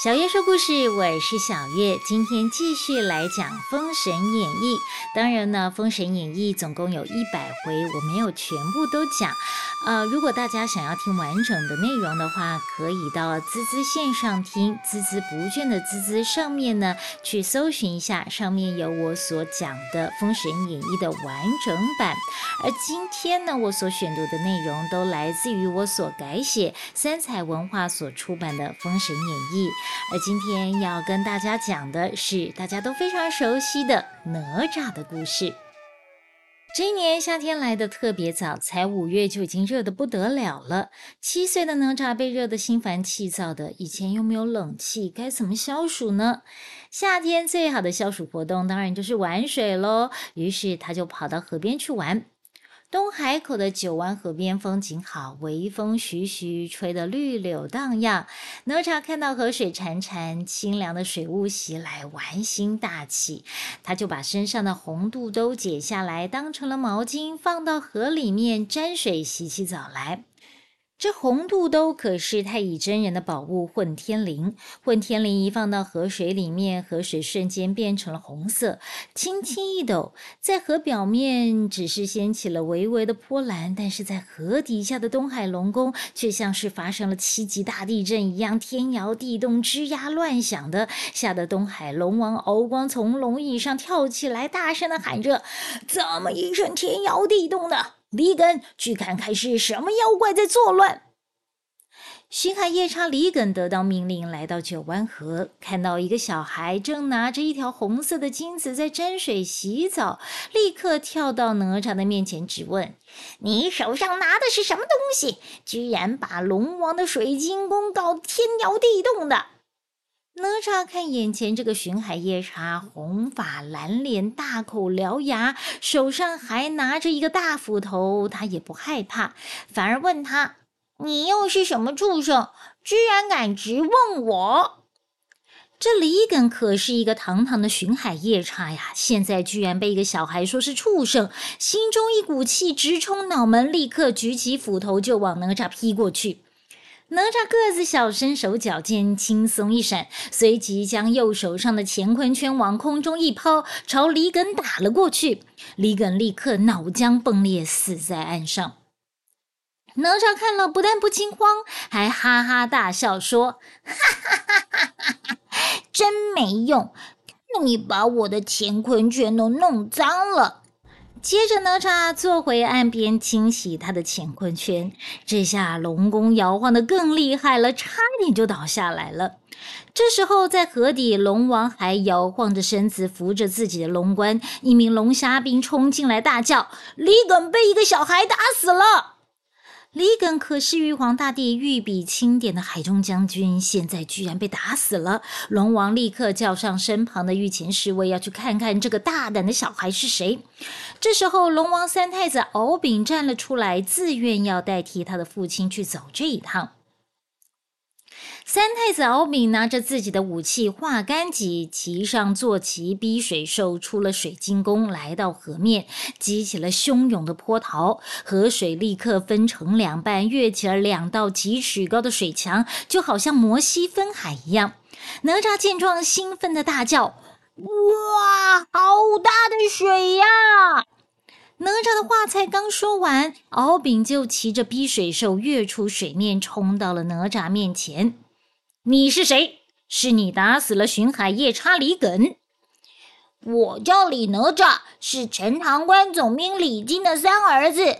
小月说故事，我是小月，今天继续来讲《封神演义》。当然呢，《封神演义》总共有一百回，我没有全部都讲。呃，如果大家想要听完整的内容的话，可以到滋滋线上听，孜孜不倦的滋滋上面呢去搜寻一下，上面有我所讲的《封神演义》的完整版。而今天呢，我所选读的内容都来自于我所改写三彩文化所出版的《封神演义》。而今天要跟大家讲的是大家都非常熟悉的哪吒的故事。这一年夏天来的特别早，才五月就已经热得不得了了。七岁的哪吒被热得心烦气躁的，以前又没有冷气，该怎么消暑呢？夏天最好的消暑活动当然就是玩水喽。于是他就跑到河边去玩。东海口的九湾河边风景好，微风徐徐，吹得绿柳荡漾。哪吒看到河水潺潺，清凉的水雾袭来，玩心大起。他就把身上的红肚兜解下来，当成了毛巾，放到河里面沾水洗起澡来。这红肚兜可是太乙真人的宝物混天绫，混天绫一放到河水里面，河水瞬间变成了红色。轻轻一抖，在河表面只是掀起了微微的波澜，但是在河底下的东海龙宫却像是发生了七级大地震一样，天摇地动，吱呀乱响的，吓得东海龙王敖光从龙椅上跳起来，大声的喊着：“怎么一声天摇地动的？”李根，去看看是什么妖怪在作乱。巡海夜叉李艮得到命令，来到九湾河，看到一个小孩正拿着一条红色的金子在沾水洗澡，立刻跳到哪吒的面前，质问：“你手上拿的是什么东西？居然把龙王的水晶宫搞天摇地动的！”哪吒看眼前这个巡海夜叉，红发蓝脸，大口獠牙，手上还拿着一个大斧头，他也不害怕，反而问他：“你又是什么畜生，居然敢直问我？”这李艮可是一个堂堂的巡海夜叉呀，现在居然被一个小孩说是畜生，心中一股气直冲脑门，立刻举起斧头就往哪吒劈过去。哪吒个子小，身手矫健，轻松一闪，随即将右手上的乾坤圈往空中一抛，朝李艮打了过去。李艮立刻脑浆迸裂，死在岸上。哪吒看了，不但不惊慌，还哈哈大笑说：“哈哈哈哈哈哈，真没用！你把我的乾坤圈都弄脏了。”接着，哪吒坐回岸边清洗他的乾坤圈。这下龙宫摇晃的更厉害了，差点就倒下来了。这时候，在河底，龙王还摇晃着身子扶着自己的龙冠。一名龙虾兵冲进来，大叫：“李艮被一个小孩打死了！”李梗可是玉皇大帝御笔钦点的海中将军，现在居然被打死了。龙王立刻叫上身旁的御前侍卫，要去看看这个大胆的小孩是谁。这时候，龙王三太子敖丙站了出来，自愿要代替他的父亲去走这一趟。三太子敖丙拿着自己的武器化干戟，骑上坐骑，逼水兽出了水晶宫，来到河面，激起了汹涌的波涛，河水立刻分成两半，跃起了两道几尺高的水墙，就好像摩西分海一样。哪吒见状，兴奋的大叫：“哇，好大的水呀！”哪吒的话才刚说完，敖丙就骑着逼水兽跃出水面，冲到了哪吒面前。你是谁？是你打死了巡海夜叉李艮？我叫李哪吒，是陈塘关总兵李靖的三儿子。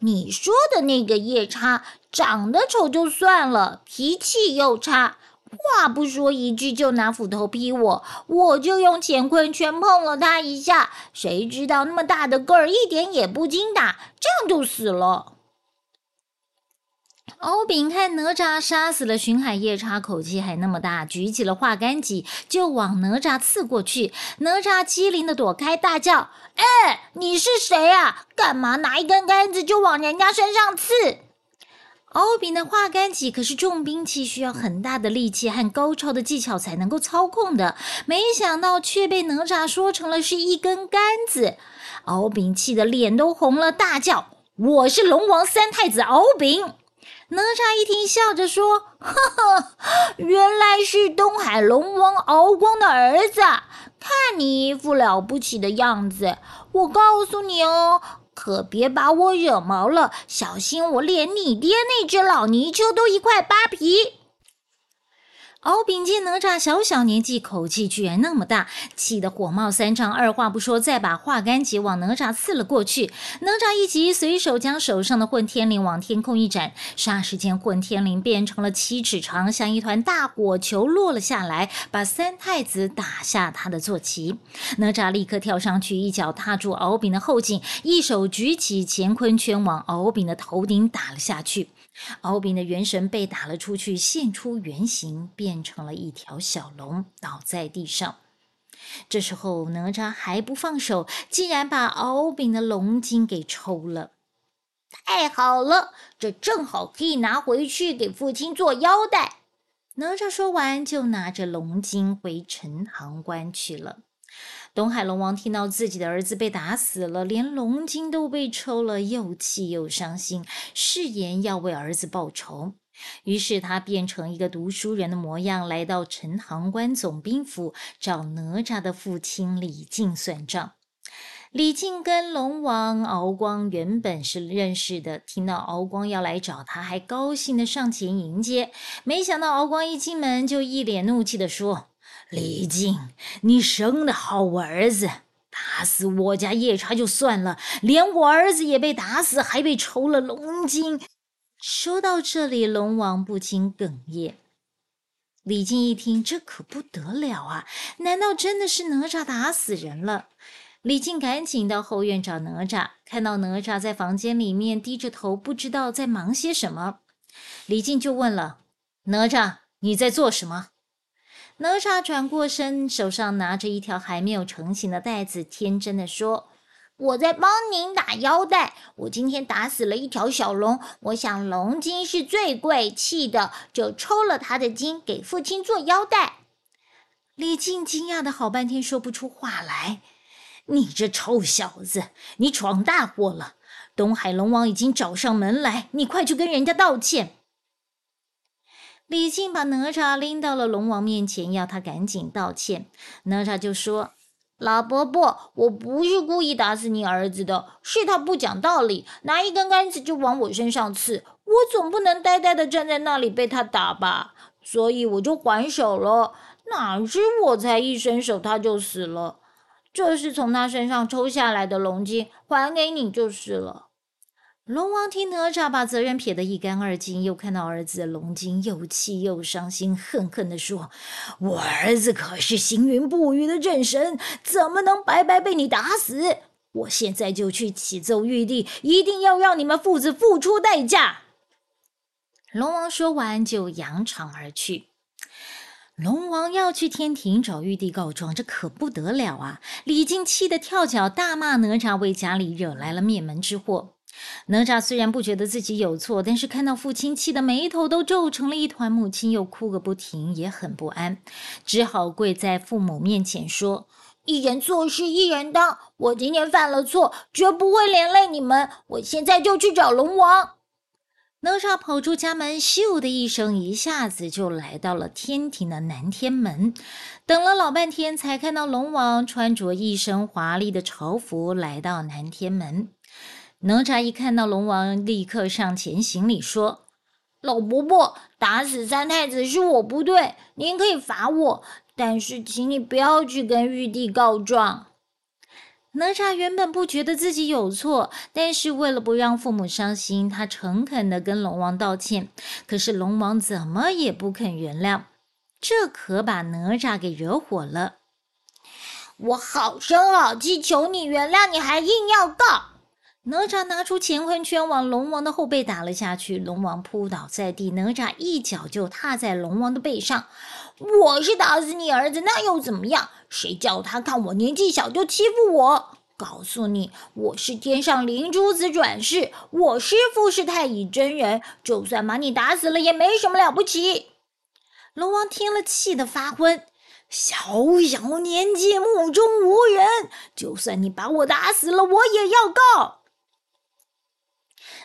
你说的那个夜叉长得丑就算了，脾气又差，话不说一句就拿斧头劈我，我就用乾坤圈碰了他一下，谁知道那么大的个儿一点也不经打，这样就死了。敖丙看哪吒杀死了巡海夜叉，口气还那么大，举起了化干戟就往哪吒刺过去。哪吒机灵的躲开，大叫：“哎，你是谁啊？干嘛拿一根杆子就往人家身上刺？”敖丙的化干戟可是重兵器，需要很大的力气和高超的技巧才能够操控的，没想到却被哪吒说成了是一根杆子。敖丙气得脸都红了，大叫：“我是龙王三太子敖丙！”哪吒一听，笑着说：“哈哈，原来是东海龙王敖光的儿子。看你一副了不起的样子，我告诉你哦，可别把我惹毛了，小心我连你爹那只老泥鳅都一块扒皮。”敖丙见哪吒小小年纪，口气居然那么大，气得火冒三丈，二话不说，再把化干戟往哪吒刺了过去。哪吒一急，随手将手上的混天绫往天空一展，霎时间混天绫变成了七尺长，像一团大火球落了下来，把三太子打下他的坐骑。哪吒立刻跳上去，一脚踏住敖丙的后颈，一手举起乾坤圈往敖丙的头顶打了下去。敖丙的元神被打了出去，现出原形，变成了一条小龙，倒在地上。这时候哪吒还不放手，竟然把敖丙的龙筋给抽了。太好了，这正好可以拿回去给父亲做腰带。哪吒说完，就拿着龙筋回陈塘关去了。东海龙王听到自己的儿子被打死了，连龙筋都被抽了，又气又伤心，誓言要为儿子报仇。于是他变成一个读书人的模样，来到陈塘关总兵府找哪吒的父亲李靖算账。李靖跟龙王敖光原本是认识的，听到敖光要来找他，还高兴的上前迎接。没想到敖光一进门就一脸怒气的说。李靖，你生的好儿子，打死我家夜叉就算了，连我儿子也被打死，还被抽了龙筋。说到这里，龙王不禁哽咽。李靖一听，这可不得了啊！难道真的是哪吒打死人了？李靖赶紧到后院找哪吒，看到哪吒在房间里面低着头，不知道在忙些什么。李靖就问了：“哪吒，你在做什么？”哪吒转过身，手上拿着一条还没有成型的带子，天真的说：“我在帮您打腰带。我今天打死了一条小龙，我想龙筋是最贵气的，就抽了他的筋给父亲做腰带。”李靖惊讶的好半天说不出话来：“你这臭小子，你闯大祸了！东海龙王已经找上门来，你快去跟人家道歉。”李靖把哪吒拎到了龙王面前，要他赶紧道歉。哪吒就说：“老伯伯，我不是故意打死你儿子的，是他不讲道理，拿一根杆子就往我身上刺，我总不能呆呆的站在那里被他打吧，所以我就还手了。哪知我才一伸手，他就死了。这是从他身上抽下来的龙筋，还给你就是了。”龙王听哪吒把责任撇得一干二净，又看到儿子龙筋，又气又伤心，恨恨地说：“我儿子可是行云布雨的正神，怎么能白白被你打死？我现在就去启奏玉帝，一定要让你们父子付出代价。”龙王说完，就扬长而去。龙王要去天庭找玉帝告状，这可不得了啊！李靖气得跳脚，大骂哪吒为家里惹来了灭门之祸。哪吒虽然不觉得自己有错，但是看到父亲气得眉头都皱成了一团，母亲又哭个不停，也很不安，只好跪在父母面前说：“一人做事一人当，我今天犯了错，绝不会连累你们。我现在就去找龙王。”哪吒跑出家门，咻的一声，一下子就来到了天庭的南天门。等了老半天，才看到龙王穿着一身华丽的朝服来到南天门。哪吒一看到龙王，立刻上前行礼说：“老伯伯，打死三太子是我不对，您可以罚我，但是请你不要去跟玉帝告状。”哪吒原本不觉得自己有错，但是为了不让父母伤心，他诚恳的跟龙王道歉。可是龙王怎么也不肯原谅，这可把哪吒给惹火了。我好声好气求你原谅，你还硬要告。哪吒拿出乾坤圈往龙王的后背打了下去，龙王扑倒在地，哪吒一脚就踏在龙王的背上。我是打死你儿子，那又怎么样？谁叫他看我年纪小就欺负我？告诉你，我是天上灵珠子转世，我师父是太乙真人，就算把你打死了也没什么了不起。龙王听了，气得发昏。小小年纪，目中无人，就算你把我打死了，我也要告。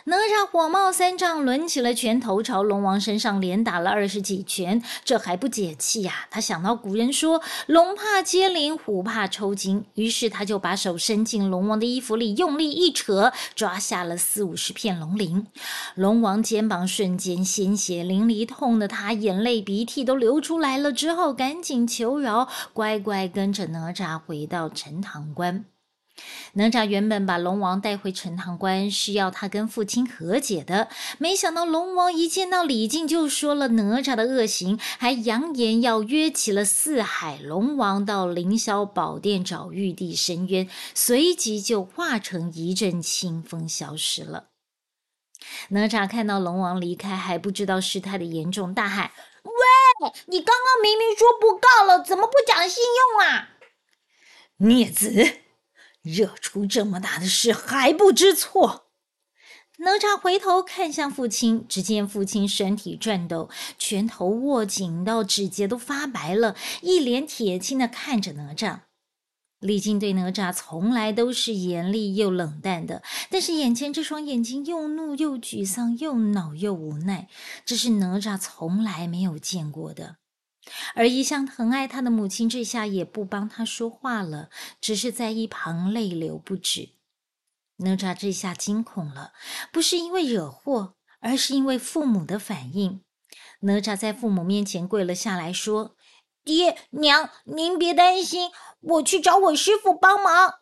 哪吒火冒三丈，抡起了拳头，朝龙王身上连打了二十几拳。这还不解气呀？他想到古人说“龙怕接鳞，虎怕抽筋”，于是他就把手伸进龙王的衣服里，用力一扯，抓下了四五十片龙鳞。龙王肩膀瞬间鲜血淋漓，痛得他眼泪鼻涕都流出来了，只好赶紧求饶，乖乖跟着哪吒回到陈塘关。哪吒原本把龙王带回陈塘关，是要他跟父亲和解的。没想到龙王一见到李靖，就说了哪吒的恶行，还扬言要约起了四海龙王到凌霄宝殿找玉帝申冤，随即就化成一阵清风消失了。哪吒看到龙王离开，还不知道事态的严重，大喊：“喂，你刚刚明明说不告了，怎么不讲信用啊？孽子！”惹出这么大的事还不知错！哪吒回头看向父亲，只见父亲身体颤抖，拳头握紧到指节都发白了，一脸铁青的看着哪吒。李靖对哪吒从来都是严厉又冷淡的，但是眼前这双眼睛又怒又沮丧，又恼又无奈，这是哪吒从来没有见过的。而一向疼爱他的母亲，这下也不帮他说话了，只是在一旁泪流不止。哪吒这下惊恐了，不是因为惹祸，而是因为父母的反应。哪吒在父母面前跪了下来，说：“爹娘，您别担心，我去找我师傅帮忙。”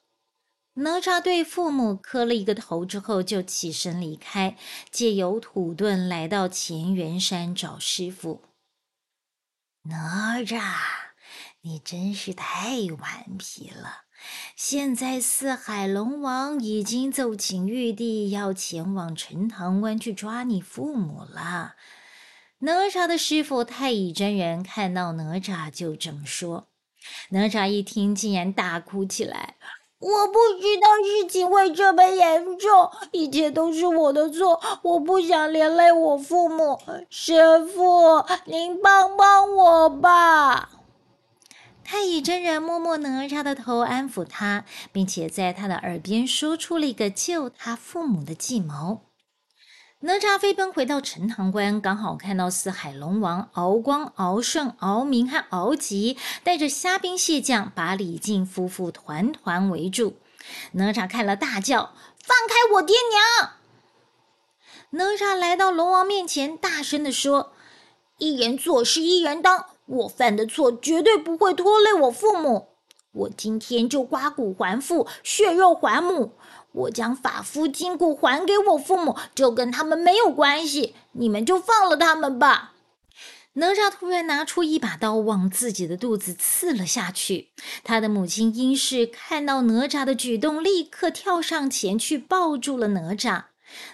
哪吒对父母磕了一个头之后，就起身离开，借由土遁来到乾元山找师傅。哪吒，你真是太顽皮了！现在四海龙王已经奏请玉帝要前往陈塘关去抓你父母了。哪吒的师傅太乙真人看到哪吒就这么说。哪吒一听，竟然大哭起来。我不知道事情会这么严重，一切都是我的错，我不想连累我父母。神父，您帮帮我吧！太乙真人摸摸哪吒的头，安抚他，并且在他的耳边说出了一个救他父母的计谋。哪吒飞奔回到陈塘关，刚好看到四海龙王敖光、敖顺、敖明和敖吉带着虾兵蟹将，把李靖夫妇团团围住。哪吒看了，大叫：“放开我爹娘！”哪吒来到龙王面前，大声的说：“一人做事一人当，我犯的错绝对不会拖累我父母。我今天就刮骨还父，血肉还母。”我将法夫筋骨还给我父母，就跟他们没有关系。你们就放了他们吧。哪吒突然拿出一把刀，往自己的肚子刺了下去。他的母亲殷氏看到哪吒的举动，立刻跳上前去抱住了哪吒。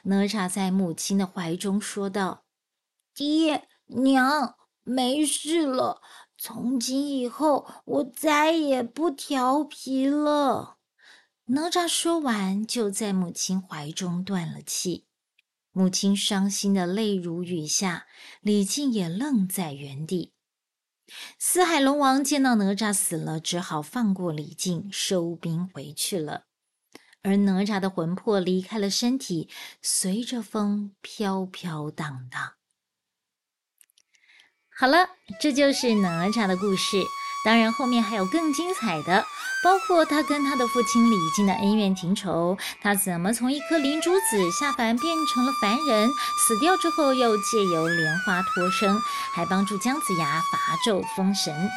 哪吒在母亲的怀中说道：“爹娘，没事了。从今以后，我再也不调皮了。”哪吒说完，就在母亲怀中断了气。母亲伤心的泪如雨下，李靖也愣在原地。四海龙王见到哪吒死了，只好放过李靖，收兵回去了。而哪吒的魂魄离开了身体，随着风飘飘荡荡。好了，这就是哪吒的故事。当然，后面还有更精彩的。包括他跟他的父亲李靖的恩怨情仇，他怎么从一颗灵珠子下凡变成了凡人，死掉之后又借由莲花脱生，还帮助姜子牙伐纣封神。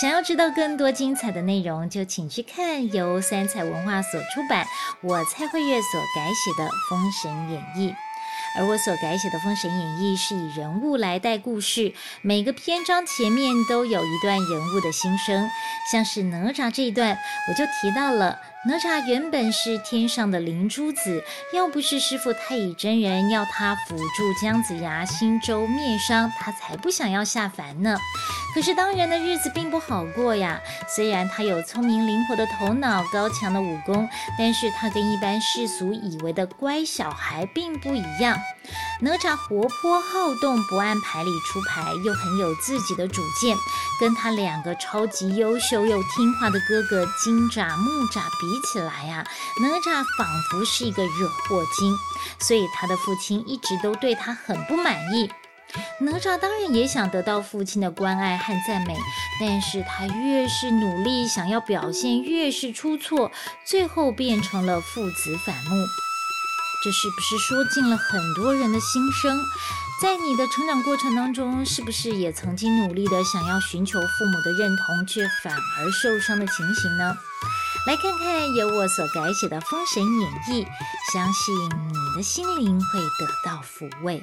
想要知道更多精彩的内容，就请去看由三彩文化所出版、我蔡慧月所改写的《封神演义》。而我所改写的《封神演义》是以人物来带故事，每个篇章前面都有一段人物的心声。像是哪吒这一段，我就提到了哪吒原本是天上的灵珠子，要不是师傅太乙真人要他辅助姜子牙兴周灭商，他才不想要下凡呢。可是当人的日子并不好过呀。虽然他有聪明灵活的头脑、高强的武功，但是他跟一般世俗以为的乖小孩并不一样。哪吒活泼好动，不按牌理出牌，又很有自己的主见。跟他两个超级优秀又听话的哥哥金吒、木吒比起来呀，哪吒仿佛是一个惹祸精，所以他的父亲一直都对他很不满意。哪吒当然也想得到父亲的关爱和赞美，但是他越是努力想要表现，越是出错，最后变成了父子反目。这是不是说尽了很多人的心声？在你的成长过程当中，是不是也曾经努力的想要寻求父母的认同，却反而受伤的情形呢？来看看由我所改写的《封神演义》，相信你的心灵会得到抚慰。